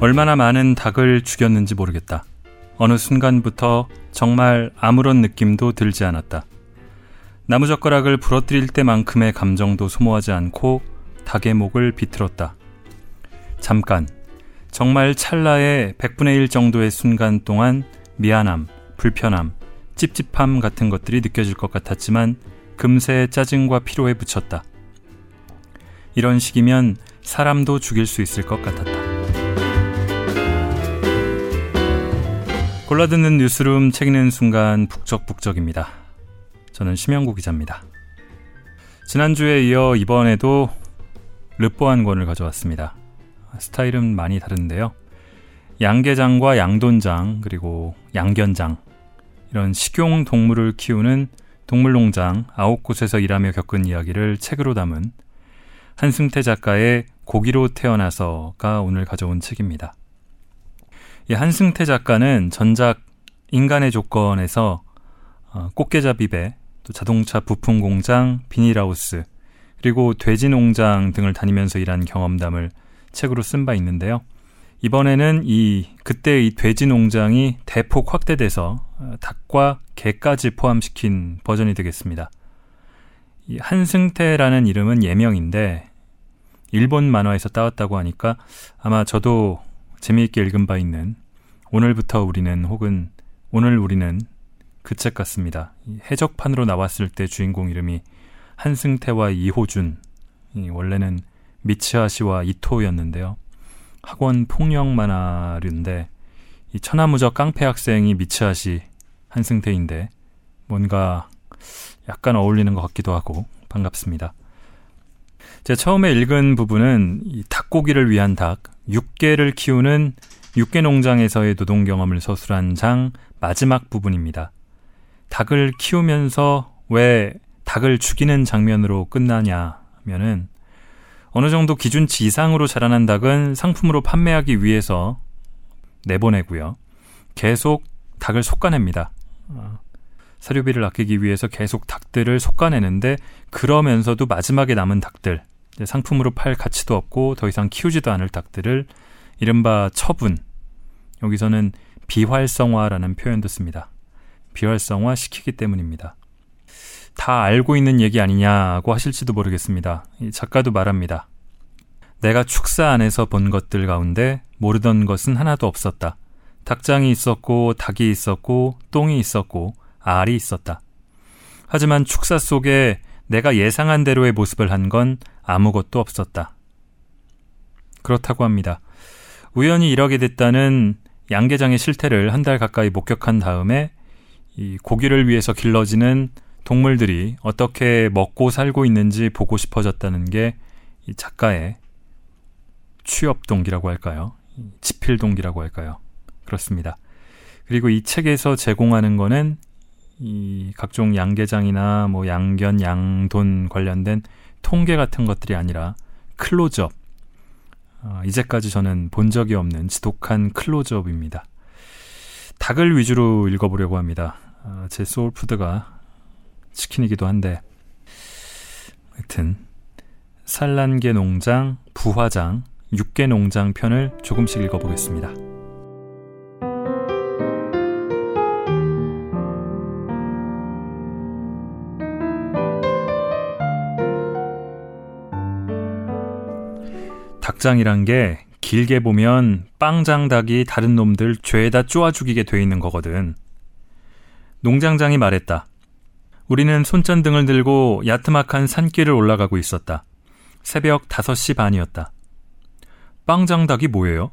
얼마나 많은 닭을 죽였는지 모르겠다. 어느 순간부터 정말 아무런 느낌도 들지 않았다. 나무젓가락을 부러뜨릴 때만큼의 감정도 소모하지 않고 닭의 목을 비틀었다. 잠깐, 정말 찰나의 100분의 1 정도의 순간 동안 미안함, 불편함, 찝찝함 같은 것들이 느껴질 것 같았지만 금세 짜증과 피로에 붙였다. 이런 식이면 사람도 죽일 수 있을 것 같았다. 골라듣는 뉴스룸 책 읽는 순간 북적북적입니다. 저는 심영구 기자입니다. 지난주에 이어 이번에도 르뽀 한 권을 가져왔습니다. 스타일은 많이 다른데요. 양계장과 양돈장 그리고 양견장 이런 식용 동물을 키우는 동물농장 아홉 곳에서 일하며 겪은 이야기를 책으로 담은 한승태 작가의 고기로 태어나서가 오늘 가져온 책입니다. 이 한승태 작가는 전작 인간의 조건에서 어, 꽃게잡이 배, 또 자동차 부품 공장, 비닐하우스, 그리고 돼지 농장 등을 다니면서 일한 경험담을 책으로 쓴 바 있는데요. 이번에는 이 그때 이 돼지 농장이 대폭 확대돼서 어, 닭과 개까지 포함시킨 버전이 되겠습니다. 이 한승태라는 이름은 예명인데 일본 만화에서 따왔다고 하니까 아마 저도 재미있게 읽은 바 있는 오늘부터 우리는 혹은 오늘 우리는 그 책 같습니다. 해적판으로 나왔을 때 주인공 이름이 한승태와 이호준, 원래는 미츠하시와 이토였는데요. 학원 폭력 만화류인데 이 천하무적 깡패 학생이 미츠하시 한승태인데 뭔가 약간 어울리는 것 같기도 하고 반갑습니다. 제가 처음에 읽은 부분은 이 닭고기를 위한 닭, 육개를 키우는 육개 농장에서의 노동 경험을 서술한 장 마지막 부분입니다. 닭을 키우면서 왜 닭을 죽이는 장면으로 끝나냐 하면은 어느 정도 기준치 이상으로 자라난 닭은 상품으로 판매하기 위해서 내보내고요. 계속 닭을 솎아냅니다. 어, 사료비를 아끼기 위해서 계속 닭들을 솎아내는데 그러면서도 마지막에 남은 닭들 상품으로 팔 가치도 없고 더 이상 키우지도 않을 닭들을 이른바 처분. 여기서는 비활성화라는 표현도 씁니다. 비활성화 시키기 때문입니다. 다 알고 있는 얘기 아니냐고 하실지도 모르겠습니다. 작가도 말합니다. 내가 축사 안에서 본 것들 가운데 모르던 것은 하나도 없었다. 닭장이 있었고, 닭이 있었고, 똥이 있었고, 알이 있었다. 하지만 축사 속에 내가 예상한 대로의 모습을 한 건 아무것도 없었다. 그렇다고 합니다. 우연히 이러게 됐다는 양계장의 실태를 한 달 가까이 목격한 다음에 이 고기를 위해서 길러지는 동물들이 어떻게 먹고 살고 있는지 보고 싶어졌다는 게 이 작가의 취업 동기라고 할까요? 집필 동기라고 할까요? 그렇습니다. 그리고 이 책에서 제공하는 거는 이 각종 양계장이나 뭐 양견, 양돈 관련된 통계 같은 것들이 아니라 클로즈업. 어, 이제까지 저는 본 적이 없는 지독한 클로즈업입니다. 닭을 위주로 읽어보려고 합니다. 어, 제 soul food가 치킨이기도 한데 하여튼 산란계 농장, 부화장, 육계 농장 편을 조금씩 읽어보겠습니다. 닭장이란 게 길게 보면 빵장닭이 다른 놈들 죄에다 쪼아 죽이게 돼 있는 거거든. 농장장이 말했다. 우리는 손전등을 들고 야트막한 산길을 올라가고 있었다. 새벽 5시 반이었다. 빵장닭이 뭐예요?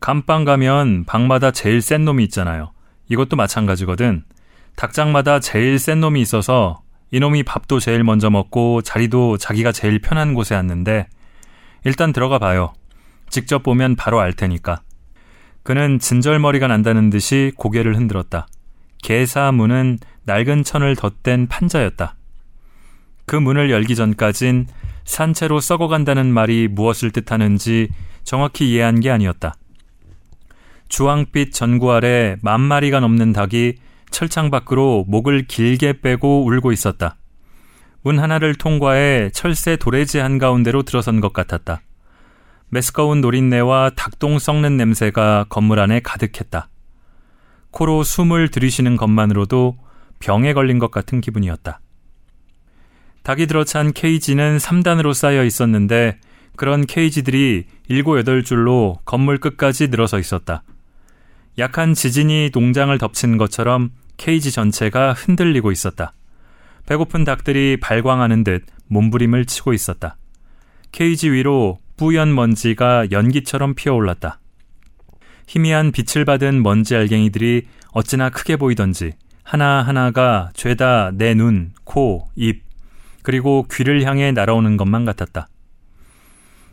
감빵 가면 방마다 제일 센 놈이 있잖아요. 이것도 마찬가지거든. 닭장마다 제일 센 놈이 있어서 이놈이 밥도 제일 먼저 먹고 자리도 자기가 제일 편한 곳에 앉는데 일단 들어가 봐요. 직접 보면 바로 알 테니까. 그는 진절머리가 난다는 듯이 고개를 흔들었다. 개사 문은 낡은 천을 덧댄 판자였다. 그 문을 열기 전까진 산채로 썩어간다는 말이 무엇을 뜻하는지 정확히 이해한 게 아니었다. 주황빛 전구 아래 만 마리가 넘는 닭이 철창 밖으로 목을 길게 빼고 울고 있었다. 문 하나를 통과해 철새 도래지 한가운데로 들어선 것 같았다. 메스꺼운 노린내와 닭똥 썩는 냄새가 건물 안에 가득했다. 코로 숨을 들이쉬는 것만으로도 병에 걸린 것 같은 기분이었다. 닭이 들어찬 케이지는 3단으로 쌓여 있었는데 그런 케이지들이 7, 8줄로 건물 끝까지 늘어서 있었다. 약한 지진이 농장을 덮친 것처럼 케이지 전체가 흔들리고 있었다. 배고픈 닭들이 발광하는 듯 몸부림을 치고 있었다. 케이지 위로 뿌연 먼지가 연기처럼 피어올랐다. 희미한 빛을 받은 먼지 알갱이들이 어찌나 크게 보이던지 하나하나가 죄다 내 눈, 코, 입, 그리고 귀를 향해 날아오는 것만 같았다.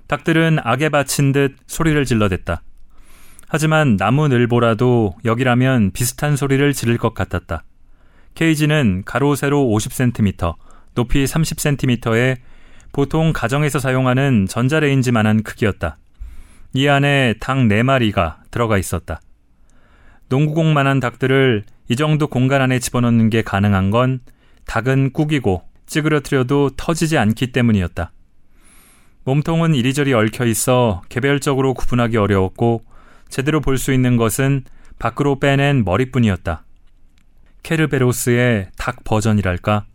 닭들은 악에 바친 듯 소리를 질러댔다. 하지만 나무 늘보라도 여기라면 비슷한 소리를 지를 것 같았다. 케이지는 가로 세로 50cm, 높이 30cm의 보통 가정에서 사용하는 전자레인지만한 크기였다. 이 안에 닭 4마리가 들어가 있었다. 농구공만한 닭들을 이 정도 공간 안에 집어넣는 게 가능한 건 닭은 꾸기고 찌그러뜨려도 터지지 않기 때문이었다. 몸통은 이리저리 얽혀 있어 개별적으로 구분하기 어려웠고 제대로 볼 수 있는 것은 밖으로 빼낸 머리뿐이었다. 케르베로스의 닭 버전이랄까?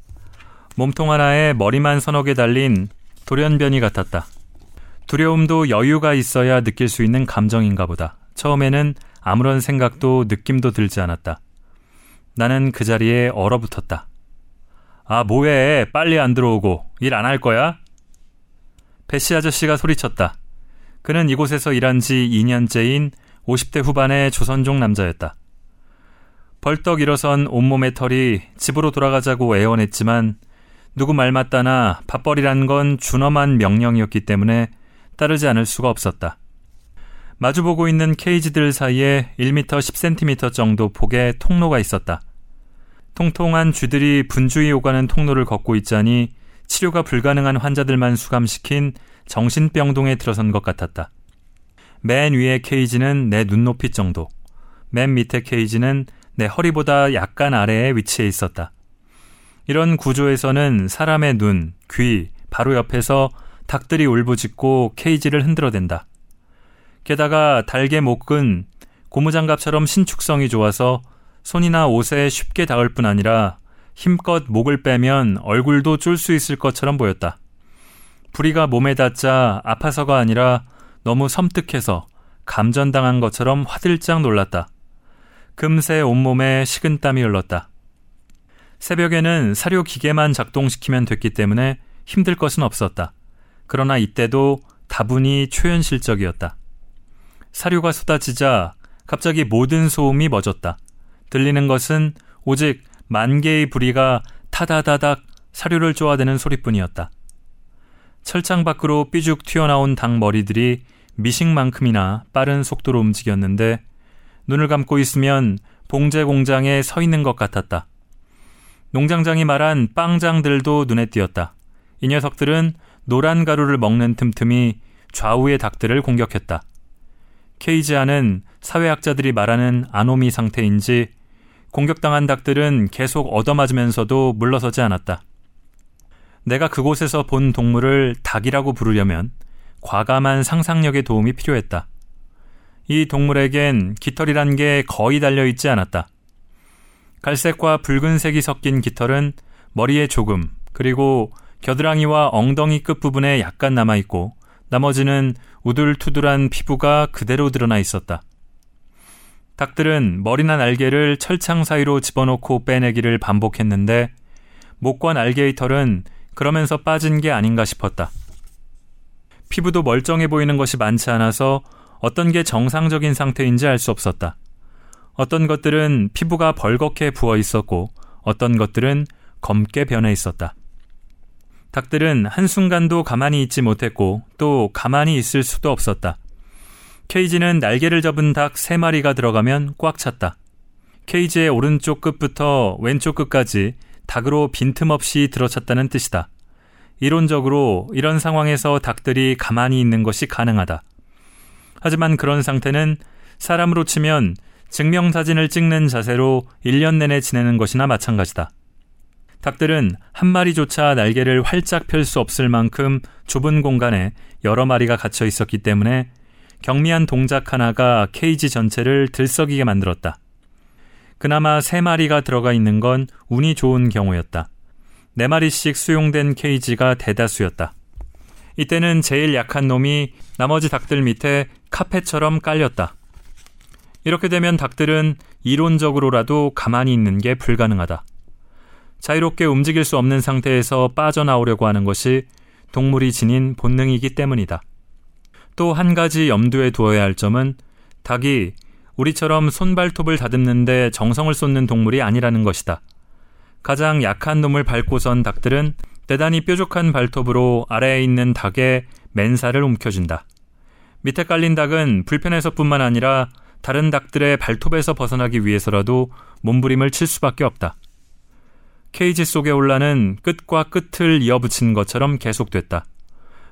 몸통 하나에 머리만 서너 개 달린 돌연변이 같았다. 두려움도 여유가 있어야 느낄 수 있는 감정인가 보다. 처음에는 아무런 생각도 느낌도 들지 않았다. 나는 그 자리에 얼어붙었다. 아, 뭐해. 빨리 안 들어오고. 일 안 할 거야? 배시 아저씨가 소리쳤다. 그는 이곳에서 일한 지 2년째인 50대 후반의 조선족 남자였다. 벌떡 일어선 온몸의 털이 집으로 돌아가자고 애원했지만 누구 말 맞다나 밥벌이란 건 준엄한 명령이었기 때문에 따르지 않을 수가 없었다. 마주보고 있는 케이지들 사이에 1m 10cm 정도 폭의 통로가 있었다. 통통한 쥐들이 분주히 오가는 통로를 걷고 있자니 치료가 불가능한 환자들만 수감시킨 정신병동에 들어선 것 같았다. 맨 위의 케이지는 내 눈높이 정도, 맨 밑에 케이지는 내 허리보다 약간 아래에 위치해 있었다. 이런 구조에서는 사람의 눈, 귀, 바로 옆에서 닭들이 울부짖고 케이지를 흔들어댄다. 게다가 닭의 목은 고무장갑처럼 신축성이 좋아서 손이나 옷에 쉽게 닿을 뿐 아니라 힘껏 목을 빼면 얼굴도 쫄 수 있을 것처럼 보였다. 부리가 몸에 닿자 아파서가 아니라 너무 섬뜩해서 감전당한 것처럼 화들짝 놀랐다. 금세 온몸에 식은땀이 흘렀다. 새벽에는 사료 기계만 작동시키면 됐기 때문에 힘들 것은 없었다. 그러나 이때도 다분히 초현실적이었다. 사료가 쏟아지자 갑자기 모든 소음이 멎었다. 들리는 것은 오직 만 개의 부리가 타다다닥 사료를 쪼아대는 소리뿐이었다. 철창 밖으로 삐죽 튀어나온 닭 머리들이 미식만큼이나 빠른 속도로 움직였는데 눈을 감고 있으면 봉제 공장에 서 있는 것 같았다. 농장장이 말한 빵장들도 눈에 띄었다. 이 녀석들은 노란 가루를 먹는 틈틈이 좌우의 닭들을 공격했다. 케이지 안은 사회학자들이 말하는 아노미 상태인지 공격당한 닭들은 계속 얻어맞으면서도 물러서지 않았다. 내가 그곳에서 본 동물을 닭이라고 부르려면 과감한 상상력의 도움이 필요했다. 이 동물에겐 깃털이란 게 거의 달려 있지 않았다. 갈색과 붉은색이 섞인 깃털은 머리에 조금, 그리고 겨드랑이와 엉덩이 끝 부분에 약간 남아 있고, 나머지는 우둘투둘한 피부가 그대로 드러나 있었다. 닭들은 머리나 날개를 철창 사이로 집어넣고 빼내기를 반복했는데, 목과 날개의 털은 그러면서 빠진 게 아닌가 싶었다. 피부도 멀쩡해 보이는 것이 많지 않아서 어떤 게 정상적인 상태인지 알 수 없었다. 어떤 것들은 피부가 벌겋게 부어 있었고 어떤 것들은 검게 변해 있었다. 닭들은 한순간도 가만히 있지 못했고 또 가만히 있을 수도 없었다. 케이지는 날개를 접은 닭 3마리가 들어가면 꽉 찼다. 케이지의 오른쪽 끝부터 왼쪽 끝까지 닭으로 빈틈없이 들어찼다는 뜻이다. 이론적으로 이런 상황에서 닭들이 가만히 있는 것이 가능하다. 하지만 그런 상태는 사람으로 치면 증명사진을 찍는 자세로 1년 내내 지내는 것이나 마찬가지다. 닭들은 한 마리조차 날개를 활짝 펼 수 없을 만큼 좁은 공간에 여러 마리가 갇혀 있었기 때문에 경미한 동작 하나가 케이지 전체를 들썩이게 만들었다. 그나마 세 마리가 들어가 있는 건 운이 좋은 경우였다. 네 마리씩 수용된 케이지가 대다수였다. 이때는 제일 약한 놈이 나머지 닭들 밑에 카페처럼 깔렸다. 이렇게 되면 닭들은 이론적으로라도 가만히 있는 게 불가능하다. 자유롭게 움직일 수 없는 상태에서 빠져나오려고 하는 것이 동물이 지닌 본능이기 때문이다. 또 한 가지 염두에 두어야 할 점은 닭이 우리처럼 손발톱을 다듬는데 정성을 쏟는 동물이 아니라는 것이다. 가장 약한 놈을 밟고선 닭들은 대단히 뾰족한 발톱으로 아래에 있는 닭의 맨살을 움켜준다. 밑에 깔린 닭은 불편해서뿐만 아니라 다른 닭들의 발톱에서 벗어나기 위해서라도 몸부림을 칠 수밖에 없다. 케이지 속에 올라는 끝과 끝을 이어붙인 것처럼 계속됐다.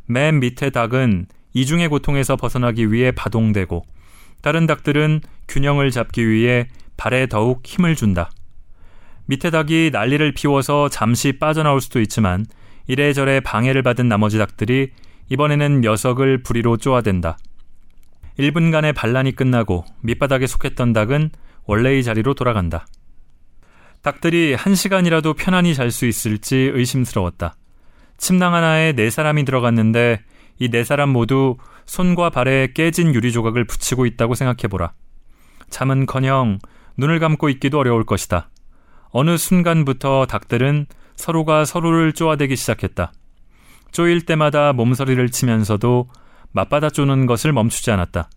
맨 밑에 닭은 이중의 고통에서 벗어나기 위해 바동되고 다른 닭들은 균형을 잡기 위해 발에 더욱 힘을 준다. 밑에 닭이 난리를 피워서 잠시 빠져나올 수도 있지만 이래저래 방해를 받은 나머지 닭들이 이번에는 녀석을 부리로 쪼아댄다. 1분간의 반란이 끝나고 밑바닥에 속했던 닭은 원래의 자리로 돌아간다. 닭들이 한 시간이라도 편안히 잘 수 있을지 의심스러웠다. 침낭 하나에 네 사람이 들어갔는데 이 네 사람 모두 손과 발에 깨진 유리 조각을 붙이고 있다고 생각해보라. 잠은커녕 눈을 감고 있기도 어려울 것이다. 어느 순간부터 닭들은 서로가 서로를 쪼아대기 시작했다. 쪼일 때마다 몸서리를 치면서도 맞받아 쪼는 것을 멈추지 않았다.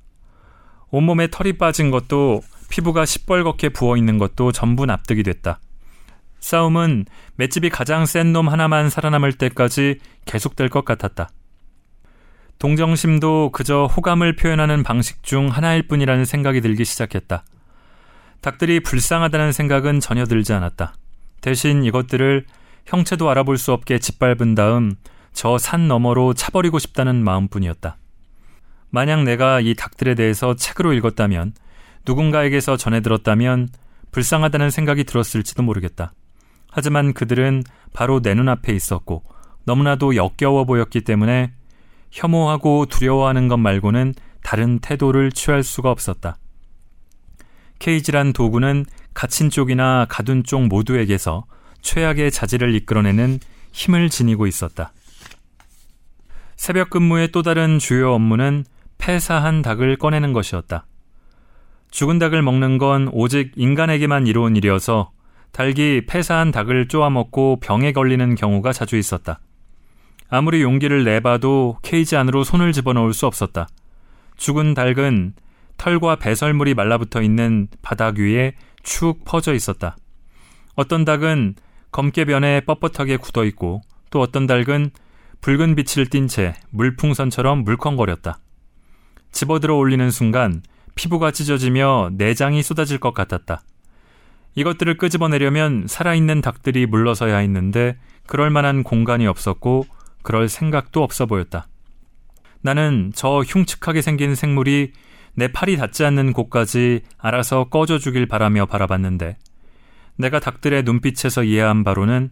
온몸에 털이 빠진 것도 피부가 시뻘겋게 부어 있는 것도 전부 납득이 됐다. 싸움은 맷집이 가장 센 놈 하나만 살아남을 때까지 계속될 것 같았다. 동정심도 그저 호감을 표현하는 방식 중 하나일 뿐이라는 생각이 들기 시작했다. 닭들이 불쌍하다는 생각은 전혀 들지 않았다. 대신 이것들을 형체도 알아볼 수 없게 짓밟은 다음 저 산 너머로 차버리고 싶다는 마음뿐이었다. 만약 내가 이 닭들에 대해서 책으로 읽었다면 누군가에게서 전해 들었다면 불쌍하다는 생각이 들었을지도 모르겠다. 하지만 그들은 바로 내 눈앞에 있었고 너무나도 역겨워 보였기 때문에 혐오하고 두려워하는 것 말고는 다른 태도를 취할 수가 없었다. 케이지란 도구는 갇힌 쪽이나 가둔 쪽 모두에게서 최악의 자질을 이끌어내는 힘을 지니고 있었다. 새벽 근무의 또 다른 주요 업무는 폐사한 닭을 꺼내는 것이었다. 죽은 닭을 먹는 건 오직 인간에게만 이로운 일이어서 닭이 폐사한 닭을 쪼아먹고 병에 걸리는 경우가 자주 있었다. 아무리 용기를 내봐도 케이지 안으로 손을 집어넣을 수 없었다. 죽은 닭은 털과 배설물이 말라붙어 있는 바닥 위에 축 퍼져 있었다. 어떤 닭은 검게변에 뻣뻣하게 굳어 있고 또 어떤 닭은 붉은 빛을 띤 채 물풍선처럼 물컹거렸다. 집어들어 올리는 순간 피부가 찢어지며 내장이 쏟아질 것 같았다. 이것들을 끄집어내려면 살아있는 닭들이 물러서야 했는데 그럴 만한 공간이 없었고 그럴 생각도 없어 보였다. 나는 저 흉측하게 생긴 생물이 내 팔이 닿지 않는 곳까지 알아서 꺼져 주길 바라며 바라봤는데 내가 닭들의 눈빛에서 이해한 바로는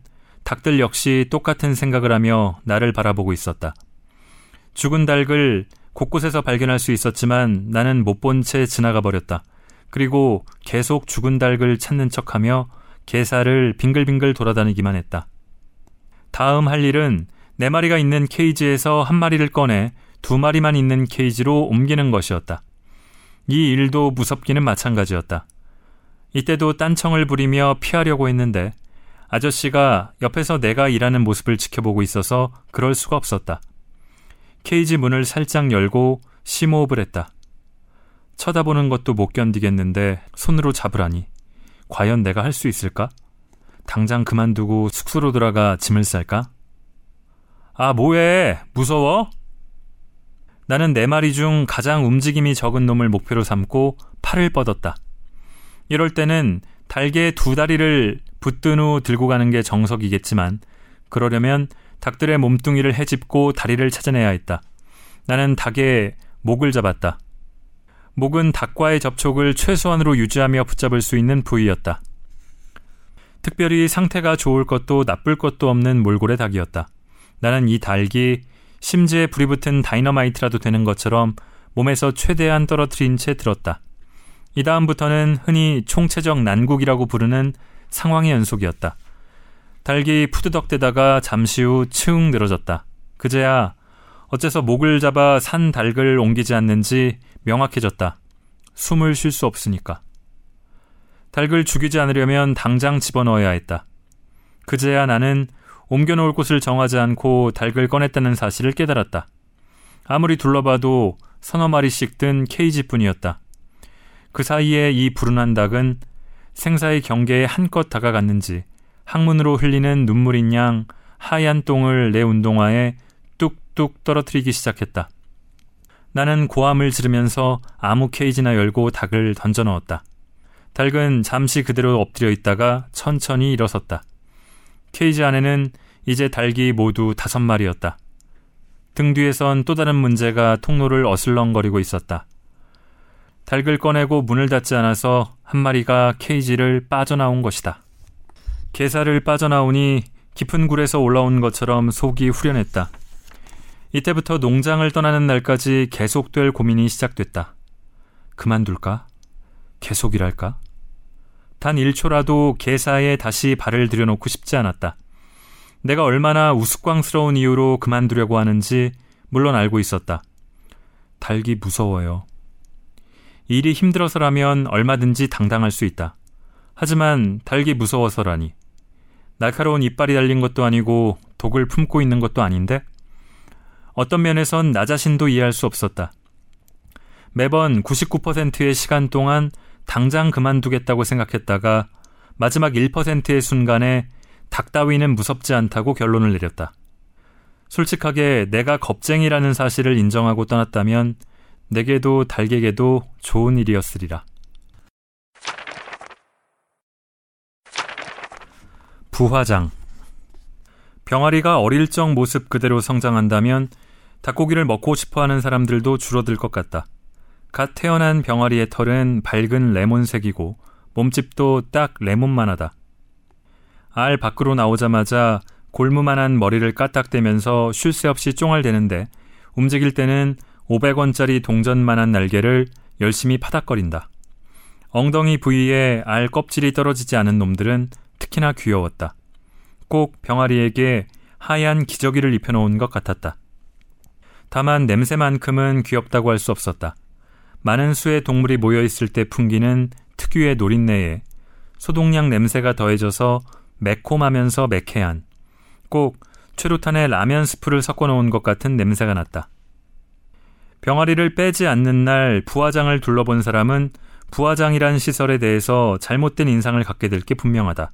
닭들 역시 똑같은 생각을 하며 나를 바라보고 있었다. 죽은 닭을 곳곳에서 발견할 수 있었지만 나는 못 본 채 지나가 버렸다. 그리고 계속 죽은 닭을 찾는 척하며 개사를 빙글빙글 돌아다니기만 했다. 다음 할 일은 네 마리가 있는 케이지에서 한 마리를 꺼내 두 마리만 있는 케이지로 옮기는 것이었다. 이 일도 무섭기는 마찬가지였다. 이때도 딴청을 부리며 피하려고 했는데 아저씨가 옆에서 내가 일하는 모습을 지켜보고 있어서 그럴 수가 없었다. 케이지 문을 살짝 열고 심호흡을 했다. 쳐다보는 것도 못 견디겠는데 손으로 잡으라니. 과연 내가 할 수 있을까? 당장 그만두고 숙소로 들어가 짐을 쌀까? 아, 뭐해? 무서워? 나는 네 마리 중 가장 움직임이 적은 놈을 목표로 삼고 팔을 뻗었다. 이럴 때는 달개 두 다리를 붙든 후 들고 가는 게 정석이겠지만 그러려면 닭들의 몸뚱이를 헤집고 다리를 찾아내야 했다. 나는 닭의 목을 잡았다. 목은 닭과의 접촉을 최소한으로 유지하며 붙잡을 수 있는 부위였다. 특별히 상태가 좋을 것도 나쁠 것도 없는 몰골의 닭이었다. 나는 이 닭이 심지에 불이 붙은 다이너마이트라도 되는 것처럼 몸에서 최대한 떨어뜨린 채 들었다. 이 다음부터는 흔히 총체적 난국이라고 부르는 상황의 연속이었다. 닭이 푸드덕대다가 잠시 후 층 늘어졌다. 그제야 어째서 목을 잡아 산 닭을 옮기지 않는지 명확해졌다. 숨을 쉴 수 없으니까. 닭을 죽이지 않으려면 당장 집어넣어야 했다. 그제야 나는 옮겨놓을 곳을 정하지 않고 닭을 꺼냈다는 사실을 깨달았다. 아무리 둘러봐도 서너 마리씩 든 케이지뿐이었다. 그 사이에 이 불운한 닭은 생사의 경계에 한껏 다가갔는지 항문으로 흘리는 눈물인 양 하얀 똥을 내 운동화에 뚝뚝 떨어뜨리기 시작했다. 나는 고함을 지르면서 아무 케이지나 열고 닭을 던져 넣었다. 닭은 잠시 그대로 엎드려 있다가 천천히 일어섰다. 케이지 안에는 이제 닭이 모두 다섯 마리였다. 등 뒤에선 또 다른 문제가 통로를 어슬렁거리고 있었다. 닭을 꺼내고 문을 닫지 않아서 한 마리가 케이지를 빠져나온 것이다. 게살을 빠져나오니 깊은 굴에서 올라온 것처럼 속이 후련했다. 이때부터 농장을 떠나는 날까지 계속될 고민이 시작됐다. 그만둘까? 계속이랄까? 단 1초라도 개사에 다시 발을 들여놓고 싶지 않았다. 내가 얼마나 우스꽝스러운 이유로 그만두려고 하는지 물론 알고 있었다. 달기 무서워요. 일이 힘들어서라면 얼마든지 당당할 수 있다. 하지만 달기 무서워서라니. 날카로운 이빨이 달린 것도 아니고 독을 품고 있는 것도 아닌데? 어떤 면에선 나 자신도 이해할 수 없었다. 매번 99%의 시간 동안 당장 그만두겠다고 생각했다가 마지막 1%의 순간에 닭 따위는 무섭지 않다고 결론을 내렸다. 솔직하게 내가 겁쟁이라는 사실을 인정하고 떠났다면 내게도 달에게도 좋은 일이었으리라. 부화장 병아리가 어릴 적 모습 그대로 성장한다면 닭고기를 먹고 싶어 하는 사람들도 줄어들 것 같다. 갓 태어난 병아리의 털은 밝은 레몬색이고 몸집도 딱 레몬만 하다. 알 밖으로 나오자마자 골무만한 머리를 까딱대면서 쉴 새 없이 쫑알대는데 움직일 때는 500원짜리 동전만한 날개를 열심히 파닥거린다. 엉덩이 부위에 알 껍질이 떨어지지 않은 놈들은 특히나 귀여웠다. 꼭 병아리에게 하얀 기저귀를 입혀놓은 것 같았다. 다만 냄새만큼은 귀엽다고 할 수 없었다. 많은 수의 동물이 모여 있을 때 풍기는 특유의 노린내에 소독약 냄새가 더해져서 매콤하면서 매캐한 꼭 최루탄에 라면 스프를 섞어 놓은 것 같은 냄새가 났다. 병아리를 빼지 않는 날 부화장을 둘러본 사람은 부화장이란 시설에 대해서 잘못된 인상을 갖게 될 게 분명하다.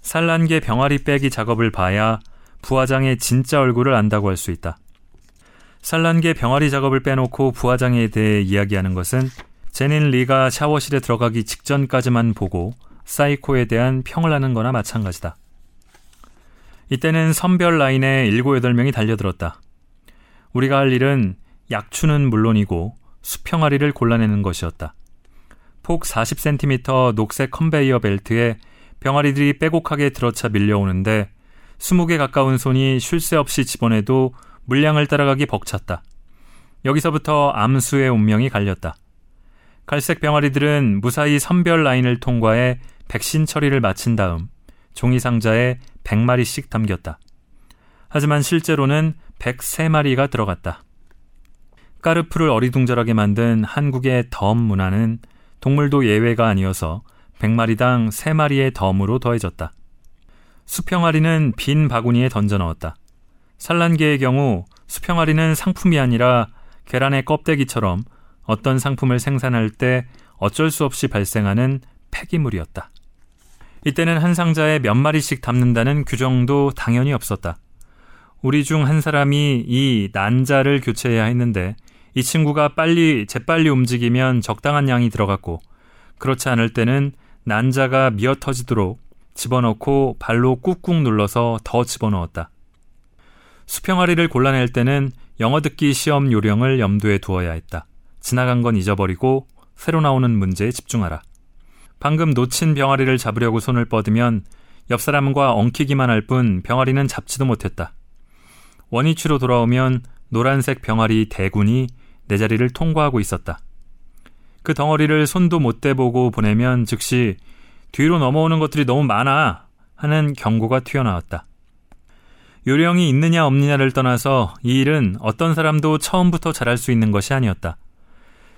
산란계 병아리 빼기 작업을 봐야 부화장의 진짜 얼굴을 안다고 할 수 있다. 산란계 병아리 작업을 빼놓고 부화장에 대해 이야기하는 것은 제닌 리가 샤워실에 들어가기 직전까지만 보고 사이코에 대한 평을 하는 거나 마찬가지다. 이때는 선별 라인에 7, 8명이 달려들었다. 우리가 할 일은 약추는 물론이고 수평아리를 골라내는 것이었다. 폭 40cm 녹색 컨베이어 벨트에 병아리들이 빼곡하게 들어차 밀려오는데 20개 가까운 손이 쉴 새 없이 집어내도 물량을 따라가기 벅찼다. 여기서부터 암수의 운명이 갈렸다. 갈색 병아리들은 무사히 선별 라인을 통과해 백신 처리를 마친 다음 종이 상자에 100마리씩 담겼다. 하지만 실제로는 103마리가 들어갔다. 까르프를 어리둥절하게 만든 한국의 덤 문화는 동물도 예외가 아니어서 100마리당 3마리의 덤으로 더해졌다. 수평아리는 빈 바구니에 던져 넣었다. 산란계의 경우 수평아리는 상품이 아니라 계란의 껍데기처럼 어떤 상품을 생산할 때 어쩔 수 없이 발생하는 폐기물이었다. 이때는 한 상자에 몇 마리씩 담는다는 규정도 당연히 없었다. 우리 중 한 사람이 이 난자를 교체해야 했는데 이 친구가 빨리 재빨리 움직이면 적당한 양이 들어갔고 그렇지 않을 때는 난자가 미어 터지도록 집어넣고 발로 꾹꾹 눌러서 더 집어넣었다. 수평아리를 골라낼 때는 영어 듣기 시험 요령을 염두에 두어야 했다. 지나간 건 잊어버리고 새로 나오는 문제에 집중하라. 방금 놓친 병아리를 잡으려고 손을 뻗으면 옆 사람과 엉키기만 할 뿐 병아리는 잡지도 못했다. 원위치로 돌아오면 노란색 병아리 대군이 내 자리를 통과하고 있었다. 그 덩어리를 손도 못 대보고 보내면 즉시 뒤로 넘어오는 것들이 너무 많아 하는 경고가 튀어나왔다. 요령이 있느냐 없느냐를 떠나서 이 일은 어떤 사람도 처음부터 잘할 수 있는 것이 아니었다.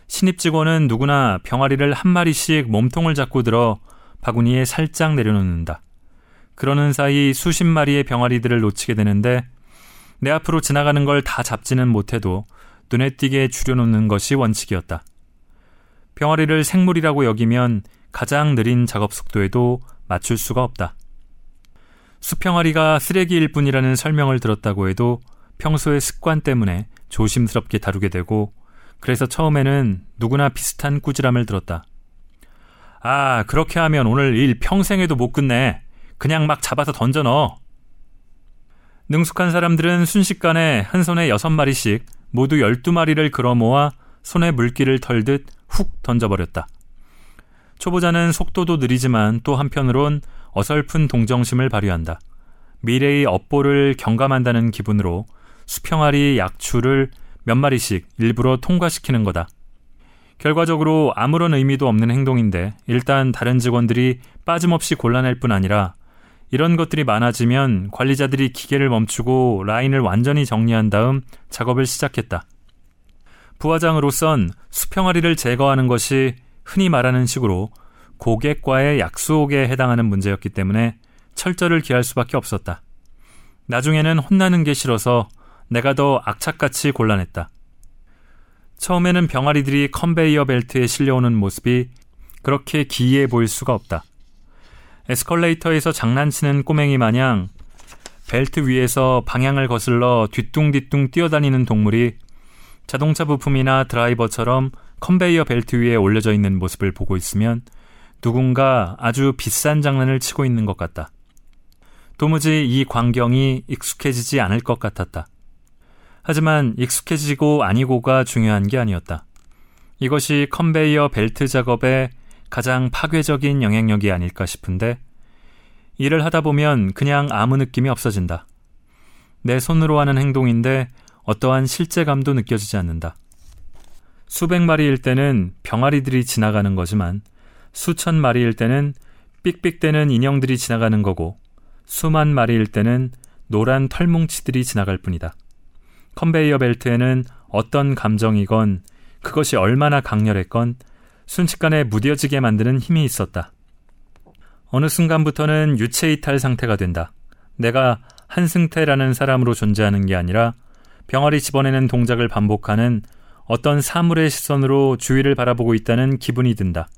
신입 직원은 누구나 병아리를 한 마리씩 몸통을 잡고 들어 바구니에 살짝 내려놓는다. 그러는 사이 수십 마리의 병아리들을 놓치게 되는데 내 앞으로 지나가는 걸 다 잡지는 못해도 눈에 띄게 줄여놓는 것이 원칙이었다. 병아리를 생물이라고 여기면 가장 느린 작업 속도에도 맞출 수가 없다. 수평아리가 쓰레기일 뿐이라는 설명을 들었다고 해도 평소의 습관 때문에 조심스럽게 다루게 되고 그래서 처음에는 누구나 비슷한 꾸지람을 들었다. 아, 그렇게 하면 오늘 일 평생에도 못 끝내. 그냥 막 잡아서 던져 넣어. 능숙한 사람들은 순식간에 한 손에 여섯 마리씩 모두 열두 마리를 걸어 모아 손에 물기를 털듯 훅 던져버렸다. 초보자는 속도도 느리지만 또 한편으론 어설픈 동정심을 발휘한다. 미래의 업보를 경감한다는 기분으로 수평아리 약추를 몇 마리씩 일부러 통과시키는 거다. 결과적으로 아무런 의미도 없는 행동인데 일단 다른 직원들이 빠짐없이 곤란할 뿐 아니라 이런 것들이 많아지면 관리자들이 기계를 멈추고 라인을 완전히 정리한 다음 작업을 시작했다. 부화장으로선 수평아리를 제거하는 것이 흔히 말하는 식으로 고객과의 약속에 해당하는 문제였기 때문에 철저를 기할 수밖에 없었다. 나중에는 혼나는 게 싫어서 내가 더 악착같이 곤란했다. 처음에는 병아리들이 컨베이어 벨트에 실려오는 모습이 그렇게 기이해 보일 수가 없다. 에스컬레이터에서 장난치는 꼬맹이 마냥 벨트 위에서 방향을 거슬러 뒤뚱뒤뚱 뛰어다니는 동물이 자동차 부품이나 드라이버처럼 컨베이어 벨트 위에 올려져 있는 모습을 보고 있으면 누군가 아주 비싼 장난을 치고 있는 것 같다. 도무지 이 광경이 익숙해지지 않을 것 같았다. 하지만 익숙해지고 아니고가 중요한 게 아니었다. 이것이 컨베이어 벨트 작업의 가장 파괴적인 영향력이 아닐까 싶은데 일을 하다 보면 그냥 아무 느낌이 없어진다. 내 손으로 하는 행동인데 어떠한 실제감도 느껴지지 않는다. 수백 마리일 때는 병아리들이 지나가는 거지만 수천 마리일 때는 삑삑대는 인형들이 지나가는 거고 수만 마리일 때는 노란 털뭉치들이 지나갈 뿐이다. 컨베이어 벨트에는 어떤 감정이건 그것이 얼마나 강렬했건 순식간에 무뎌지게 만드는 힘이 있었다. 어느 순간부터는 유체이탈 상태가 된다. 내가 한승태라는 사람으로 존재하는 게 아니라 병아리 집어내는 동작을 반복하는 어떤 사물의 시선으로 주위를 바라보고 있다는 기분이 든다.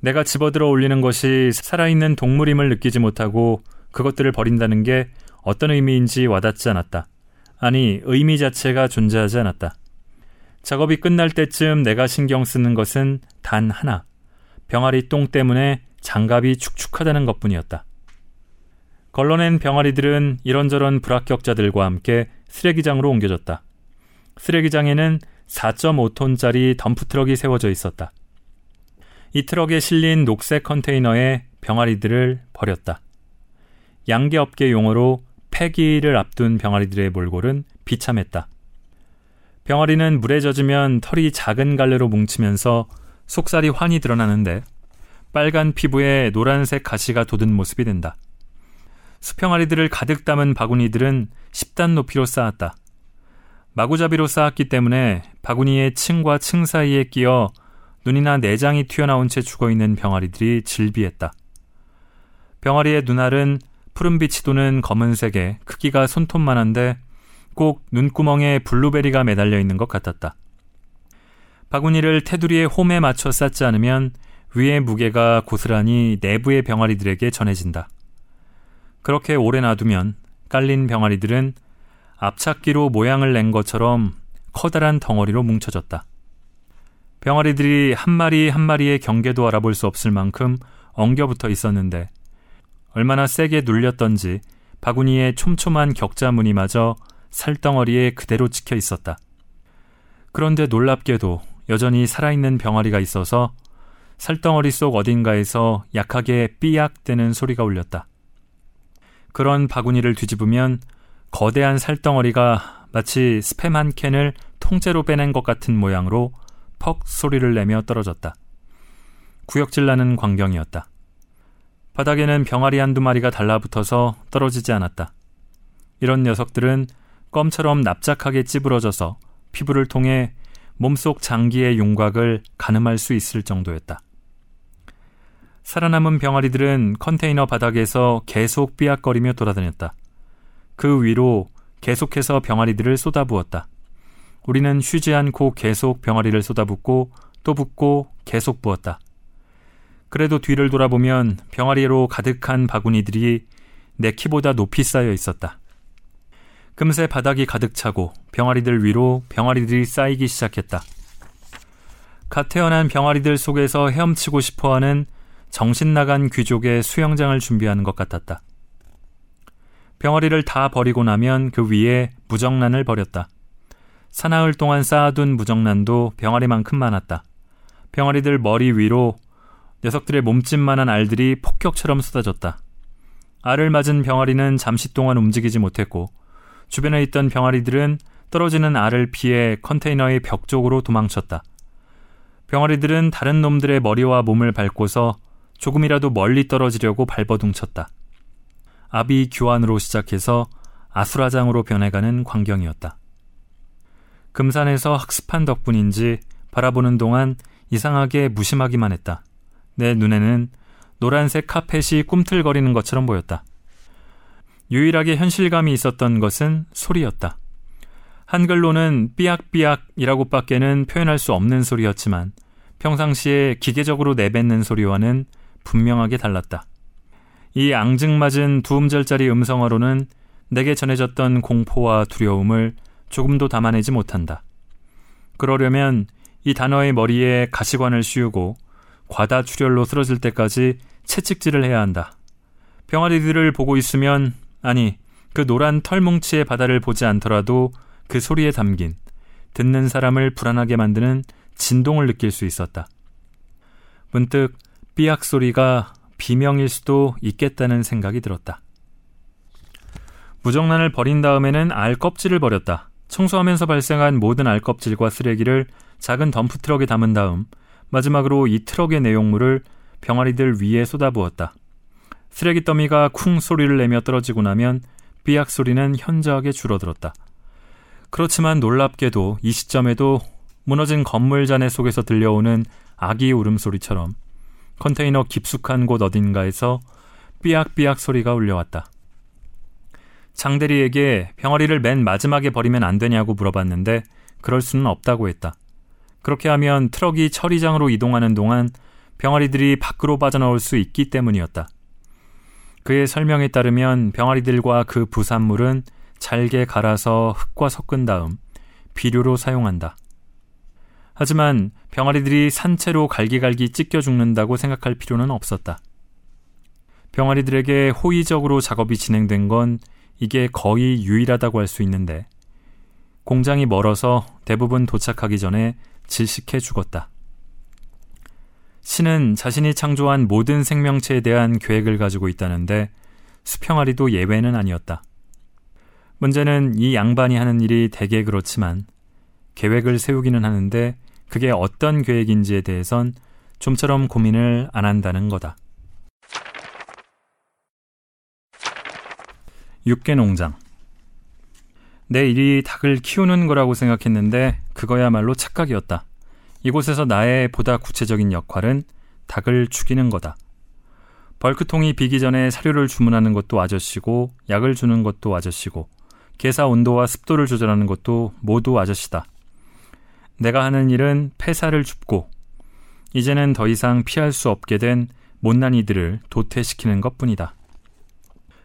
내가 집어들어 올리는 것이 살아있는 동물임을 느끼지 못하고 그것들을 버린다는 게 어떤 의미인지 와닿지 않았다. 아니, 의미 자체가 존재하지 않았다. 작업이 끝날 때쯤 내가 신경 쓰는 것은 단 하나. 병아리 똥 때문에 장갑이 축축하다는 것 뿐이었다. 걸러낸 병아리들은 이런저런 불합격자들과 함께 쓰레기장으로 옮겨졌다. 쓰레기장에는 4.5톤짜리 덤프트럭이 세워져 있었다. 이 트럭에 실린 녹색 컨테이너에 병아리들을 버렸다. 양계업계 용어로 폐기를 앞둔 병아리들의 몰골은 비참했다. 병아리는 물에 젖으면 털이 작은 갈래로 뭉치면서 속살이 환히 드러나는데 빨간 피부에 노란색 가시가 돋은 모습이 된다. 수평아리들을 가득 담은 바구니들은 10단 높이로 쌓았다. 마구잡이로 쌓았기 때문에 바구니의 층과 층 사이에 끼어 눈이나 내장이 튀어나온 채 죽어있는 병아리들이 질비했다. 병아리의 눈알은 푸른빛이 도는 검은색에 크기가 손톱만한데 꼭 눈구멍에 블루베리가 매달려 있는 것 같았다. 바구니를 테두리의 홈에 맞춰 쌓지 않으면 위의 무게가 고스란히 내부의 병아리들에게 전해진다. 그렇게 오래 놔두면 깔린 병아리들은 앞찾기로 모양을 낸 것처럼 커다란 덩어리로 뭉쳐졌다. 병아리들이 한 마리 한 마리의 경계도 알아볼 수 없을 만큼 엉겨붙어 있었는데 얼마나 세게 눌렸던지 바구니의 촘촘한 격자 무늬마저 살덩어리에 그대로 찍혀 있었다. 그런데 놀랍게도 여전히 살아있는 병아리가 있어서 살덩어리 속 어딘가에서 약하게 삐약대는 소리가 울렸다. 그런 바구니를 뒤집으면 거대한 살덩어리가 마치 스팸 한 캔을 통째로 빼낸 것 같은 모양으로 퍽 소리를 내며 떨어졌다. 구역질 나는 광경이었다. 바닥에는 병아리 한두 마리가 달라붙어서 떨어지지 않았다. 이런 녀석들은 껌처럼 납작하게 찌부러져서 피부를 통해 몸속 장기의 윤곽을 가늠할 수 있을 정도였다. 살아남은 병아리들은 컨테이너 바닥에서 계속 삐약거리며 돌아다녔다. 그 위로 계속해서 병아리들을 쏟아부었다. 우리는 쉬지 않고 계속 병아리를 쏟아붓고 또 붓고 계속 부었다. 그래도 뒤를 돌아보면 병아리로 가득한 바구니들이 내 키보다 높이 쌓여 있었다. 금세 바닥이 가득 차고 병아리들 위로 병아리들이 쌓이기 시작했다. 갓 태어난 병아리들 속에서 헤엄치고 싶어하는 정신 나간 귀족의 수영장을 준비하는 것 같았다. 병아리를 다 버리고 나면 그 위에 무정란을 버렸다. 사나흘 동안 쌓아둔 무정란도 병아리만큼 많았다. 병아리들 머리 위로 녀석들의 몸집만한 알들이 폭격처럼 쏟아졌다. 알을 맞은 병아리는 잠시 동안 움직이지 못했고 주변에 있던 병아리들은 떨어지는 알을 피해 컨테이너의 벽 쪽으로 도망쳤다. 병아리들은 다른 놈들의 머리와 몸을 밟고서 조금이라도 멀리 떨어지려고 발버둥쳤다. 압이 교환으로 시작해서 아수라장으로 변해가는 광경이었다. 금산에서 학습한 덕분인지 바라보는 동안 이상하게 무심하기만 했다. 내 눈에는 노란색 카펫이 꿈틀거리는 것처럼 보였다. 유일하게 현실감이 있었던 것은 소리였다. 한글로는 삐약삐약이라고 밖에는 표현할 수 없는 소리였지만 평상시에 기계적으로 내뱉는 소리와는 분명하게 달랐다. 이 앙증맞은 두 음절짜리 음성어로는 내게 전해졌던 공포와 두려움을 조금도 담아내지 못한다. 그러려면 이 단어의 머리에 가시관을 씌우고 과다 출혈로 쓰러질 때까지 채찍질을 해야 한다. 병아리들을 보고 있으면 아니 그 노란 털뭉치의 바다를 보지 않더라도 그 소리에 담긴 듣는 사람을 불안하게 만드는 진동을 느낄 수 있었다. 문득 삐약 소리가 비명일 수도 있겠다는 생각이 들었다. 무정란을 버린 다음에는 알 껍질을 버렸다. 청소하면서 발생한 모든 알 껍질과 쓰레기를 작은 덤프 트럭에 담은 다음 마지막으로 이 트럭의 내용물을 병아리들 위에 쏟아부었다. 쓰레기 더미가 쿵 소리를 내며 떨어지고 나면 삐약 소리는 현저하게 줄어들었다. 그렇지만 놀랍게도 이 시점에도 무너진 건물 잔해 속에서 들려오는 아기 울음소리처럼 컨테이너 깊숙한 곳 어딘가에서 삐약삐약 소리가 울려왔다. 장대리에게 병아리를 맨 마지막에 버리면 안 되냐고 물어봤는데 그럴 수는 없다고 했다. 그렇게 하면 트럭이 처리장으로 이동하는 동안 병아리들이 밖으로 빠져나올 수 있기 때문이었다. 그의 설명에 따르면 병아리들과 그 부산물은 잘게 갈아서 흙과 섞은 다음 비료로 사용한다. 하지만 병아리들이 산채로 갈기갈기 찢겨 죽는다고 생각할 필요는 없었다. 병아리들에게 호의적으로 작업이 진행된 건 이게 거의 유일하다고 할 수 있는데 공장이 멀어서 대부분 도착하기 전에 질식해 죽었다. 신은 자신이 창조한 모든 생명체에 대한 계획을 가지고 있다는데 수평아리도 예외는 아니었다. 문제는 이 양반이 하는 일이 대개 그렇지만 계획을 세우기는 하는데 그게 어떤 계획인지에 대해선 좀처럼 고민을 안 한다는 거다. 육개 농장 내 일이 닭을 키우는 거라고 생각했는데 그거야말로 착각이었다. 이곳에서 나의 보다 구체적인 역할은 닭을 죽이는 거다. 벌크통이 비기 전에 사료를 주문하는 것도 아저씨고 약을 주는 것도 아저씨고 개사 온도와 습도를 조절하는 것도 모두 아저씨다. 내가 하는 일은 폐사를 줍고 이제는 더 이상 피할 수 없게 된 못난 이들을 도태시키는 것뿐이다.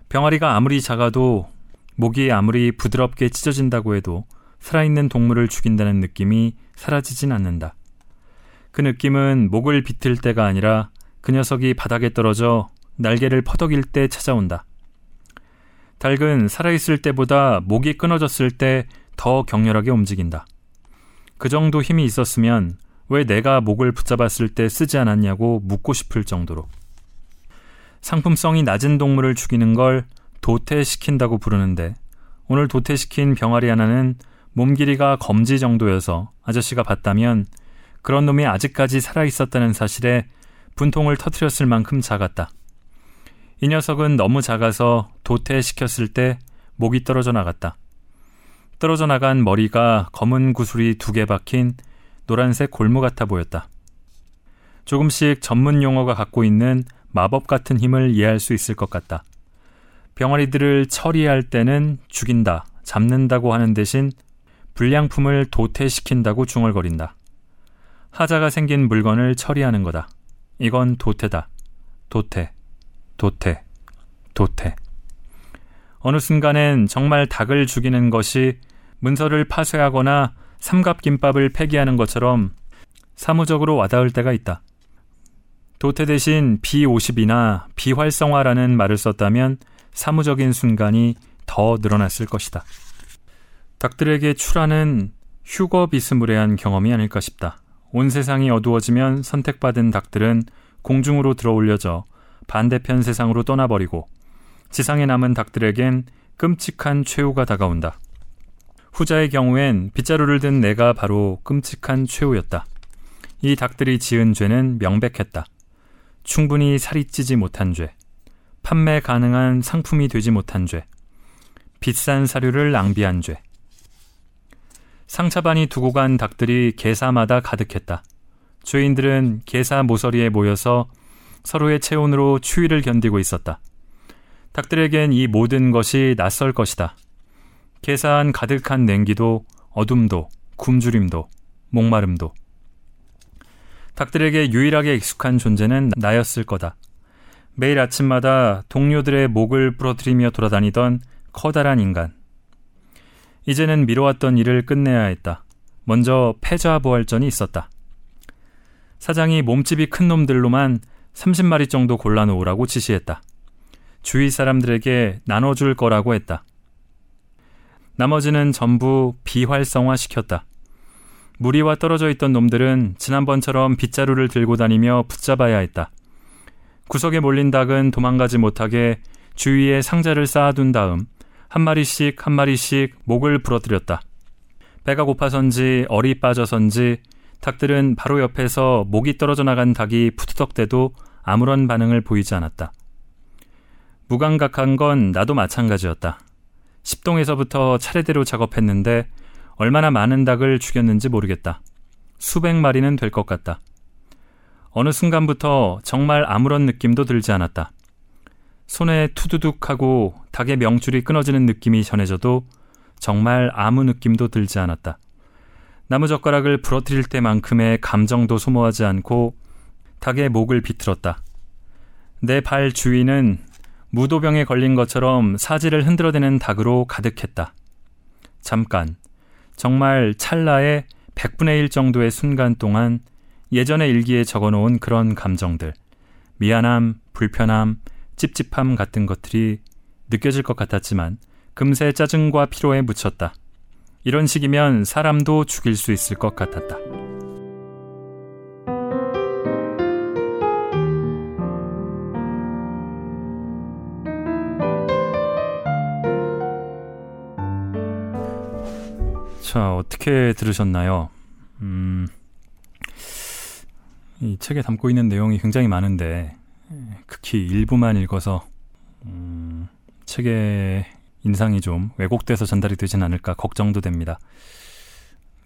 병아리가 아무리 작아도 목이 아무리 부드럽게 찢어진다고 해도 살아있는 동물을 죽인다는 느낌이 사라지진 않는다. 그 느낌은 목을 비틀 때가 아니라 그 녀석이 바닥에 떨어져 날개를 퍼덕일 때 찾아온다. 닭은 살아있을 때보다 목이 끊어졌을 때 더 격렬하게 움직인다. 그 정도 힘이 있었으면 왜 내가 목을 붙잡았을 때 쓰지 않았냐고 묻고 싶을 정도로. 상품성이 낮은 동물을 죽이는 걸 도태시킨다고 부르는데 오늘 도태시킨 병아리 하나는 몸 길이가 검지 정도여서 아저씨가 봤다면 그런 놈이 아직까지 살아있었다는 사실에 분통을 터트렸을 만큼 작았다. 이 녀석은 너무 작아서 도태시켰을 때 목이 떨어져 나갔다. 떨어져 나간 머리가 검은 구슬이 두 개 박힌 노란색 골무 같아 보였다. 조금씩 전문 용어가 갖고 있는 마법 같은 힘을 이해할 수 있을 것 같다. 병아리들을 처리할 때는 죽인다, 잡는다고 하는 대신 불량품을 도태시킨다고 중얼거린다. 하자가 생긴 물건을 처리하는 거다. 이건 도태다. 도태, 도태, 도태. 어느 순간엔 정말 닭을 죽이는 것이 문서를 파쇄하거나 삼갑김밥을 폐기하는 것처럼 사무적으로 와닿을 때가 있다. 도태 대신 비오십이나 비활성화라는 말을 썼다면 사무적인 순간이 더 늘어났을 것이다. 닭들에게 출하는 휴거 비스무레한 경험이 아닐까 싶다. 온 세상이 어두워지면 선택받은 닭들은 공중으로 들어올려져 반대편 세상으로 떠나버리고 지상에 남은 닭들에겐 끔찍한 최후가 다가온다. 후자의 경우엔 빗자루를 든 내가 바로 끔찍한 최후였다. 이 닭들이 지은 죄는 명백했다. 충분히 살이 찌지 못한 죄, 판매 가능한 상품이 되지 못한 죄, 비싼 사료를 낭비한 죄. 상차반이 두고 간 닭들이 개사마다 가득했다. 죄인들은 개사 모서리에 모여서 서로의 체온으로 추위를 견디고 있었다. 닭들에겐 이 모든 것이 낯설 것이다. 계산 가득한 냉기도 어둠도 굶주림도 목마름도 닭들에게 유일하게 익숙한 존재는 나였을 거다. 매일 아침마다 동료들의 목을 부러뜨리며 돌아다니던 커다란 인간. 이제는 미뤄왔던 일을 끝내야 했다. 먼저 패자부활전이 있었다. 사장이 몸집이 큰 놈들로만 30마리 정도 골라놓으라고 지시했다. 주위 사람들에게 나눠줄 거라고 했다. 나머지는 전부 비활성화 시켰다. 무리와 떨어져 있던 놈들은 지난번처럼 빗자루를 들고 다니며 붙잡아야 했다. 구석에 몰린 닭은 도망가지 못하게 주위에 상자를 쌓아둔 다음 한 마리씩 한 마리씩 목을 부러뜨렸다. 배가 고파선지 얼이 빠져선지 닭들은 바로 옆에서 목이 떨어져 나간 닭이 푸드덕대도 아무런 반응을 보이지 않았다. 무감각한 건 나도 마찬가지였다. 10동에서부터 차례대로 작업했는데 얼마나 많은 닭을 죽였는지 모르겠다. 수백 마리는 될 것 같다. 어느 순간부터 정말 아무런 느낌도 들지 않았다. 손에 투두둑 하고 닭의 명줄이 끊어지는 느낌이 전해져도 정말 아무 느낌도 들지 않았다. 나무젓가락을 부러뜨릴 때만큼의 감정도 소모하지 않고 닭의 목을 비틀었다. 내 발 주위는 무도병에 걸린 것처럼 사지를 흔들어대는 닭으로 가득했다. 잠깐, 정말 찰나의 100분의 1 정도의 순간 동안 예전의 일기에 적어 놓은 그런 감정들, 미안함, 불편함, 찝찝함 같은 것들이 느껴질 것 같았지만 금세 짜증과 피로에 묻혔다. 이런 식이면 사람도 죽일 수 있을 것 같았다. 자, 어떻게 들으셨나요? 음, 이 책에 담고 있는 내용이 굉장히 많은데, 극히 일부만 읽어서, 음, 책의 인상이 좀 왜곡돼서 전달이 되진 않을까 걱정도 됩니다.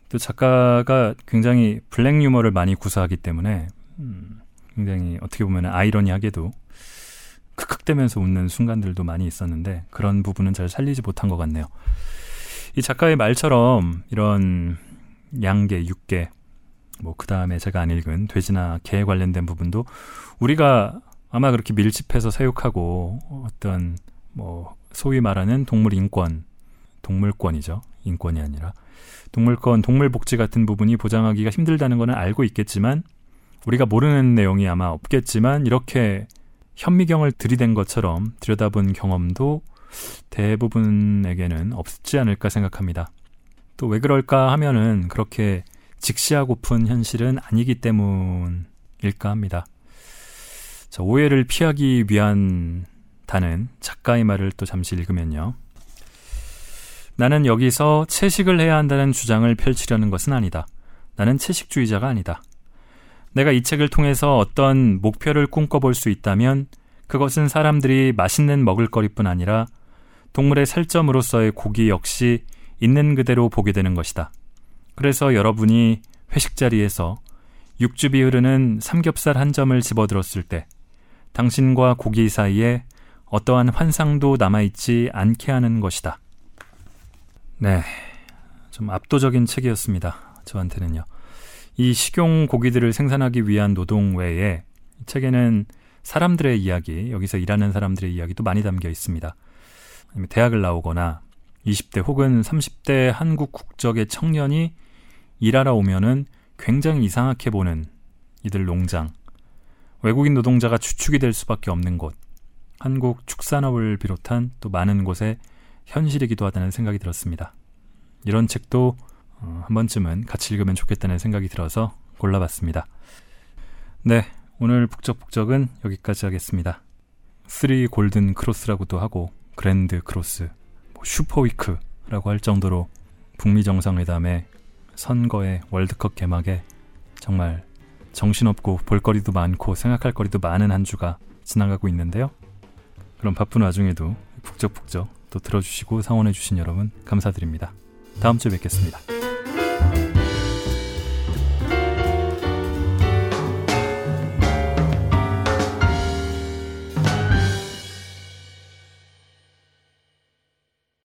또 작가가 굉장히 블랙 유머를 많이 구사하기 때문에, 음, 굉장히 어떻게 보면 아이러니하게도 크크대면서 웃는 순간들도 많이 있었는데, 그런 부분은 잘 살리지 못한 것 같네요. 이 작가의 말처럼 이런 양계, 육계, 뭐, 그 다음에 제가 안 읽은 돼지나 개에 관련된 부분도 우리가 아마 그렇게 밀집해서 사육하고 어떤 뭐, 소위 말하는 동물 인권, 동물권이죠. 인권이 아니라. 동물권, 동물 복지 같은 부분이 보장하기가 힘들다는 거는 알고 있겠지만 우리가 모르는 내용이 아마 없겠지만 이렇게 현미경을 들이댄 것처럼 들여다본 경험도 대부분에게는 없지 않을까 생각합니다. 또 왜 그럴까 하면은 그렇게 직시하고픈 현실은 아니기 때문일까 합니다. 자, 오해를 피하기 위한 다는 작가의 말을 또 잠시 읽으면요. 나는 여기서 채식을 해야 한다는 주장을 펼치려는 것은 아니다. 나는 채식주의자가 아니다. 내가 이 책을 통해서 어떤 목표를 꿈꿔볼 수 있다면 그것은 사람들이 맛있는 먹을거리뿐 아니라 동물의 살점으로서의 고기 역시 있는 그대로 보게 되는 것이다. 그래서 여러분이 회식 자리에서 육즙이 흐르는 삼겹살 한 점을 집어들었을 때 당신과 고기 사이에 어떠한 환상도 남아있지 않게 하는 것이다. 네. 좀 압도적인 책이었습니다. 저한테는요. 이 식용 고기들을 생산하기 위한 노동 외에 이 책에는 사람들의 이야기, 여기서 일하는 사람들의 이야기도 많이 담겨 있습니다. 대학을 나오거나 20대 혹은 30대 한국 국적의 청년이 일하러 오면은 굉장히 이상하게 보는 이들 농장, 외국인 노동자가 주축이 될 수밖에 없는 곳, 한국 축산업을 비롯한 또 많은 곳의 현실이기도 하다는 생각이 들었습니다. 이런 책도 어, 한 번쯤은 같이 읽으면 좋겠다는 생각이 들어서 골라봤습니다. 네, 오늘 북적북적은 여기까지 하겠습니다. 3 golden cross라고도 하고 grand cross, 뭐 super week라고 할 정도로 북미 정상회담에 선거에 월드컵 개막에 정말 정신없고 볼거리도 많고 생각할 거리도 많은 한 주가 지나가고 있는데요. 그럼 바쁜 와중에도 북적북적 또 들어주시고 성원해주신 여러분 감사드립니다. 다음 주에 뵙겠습니다.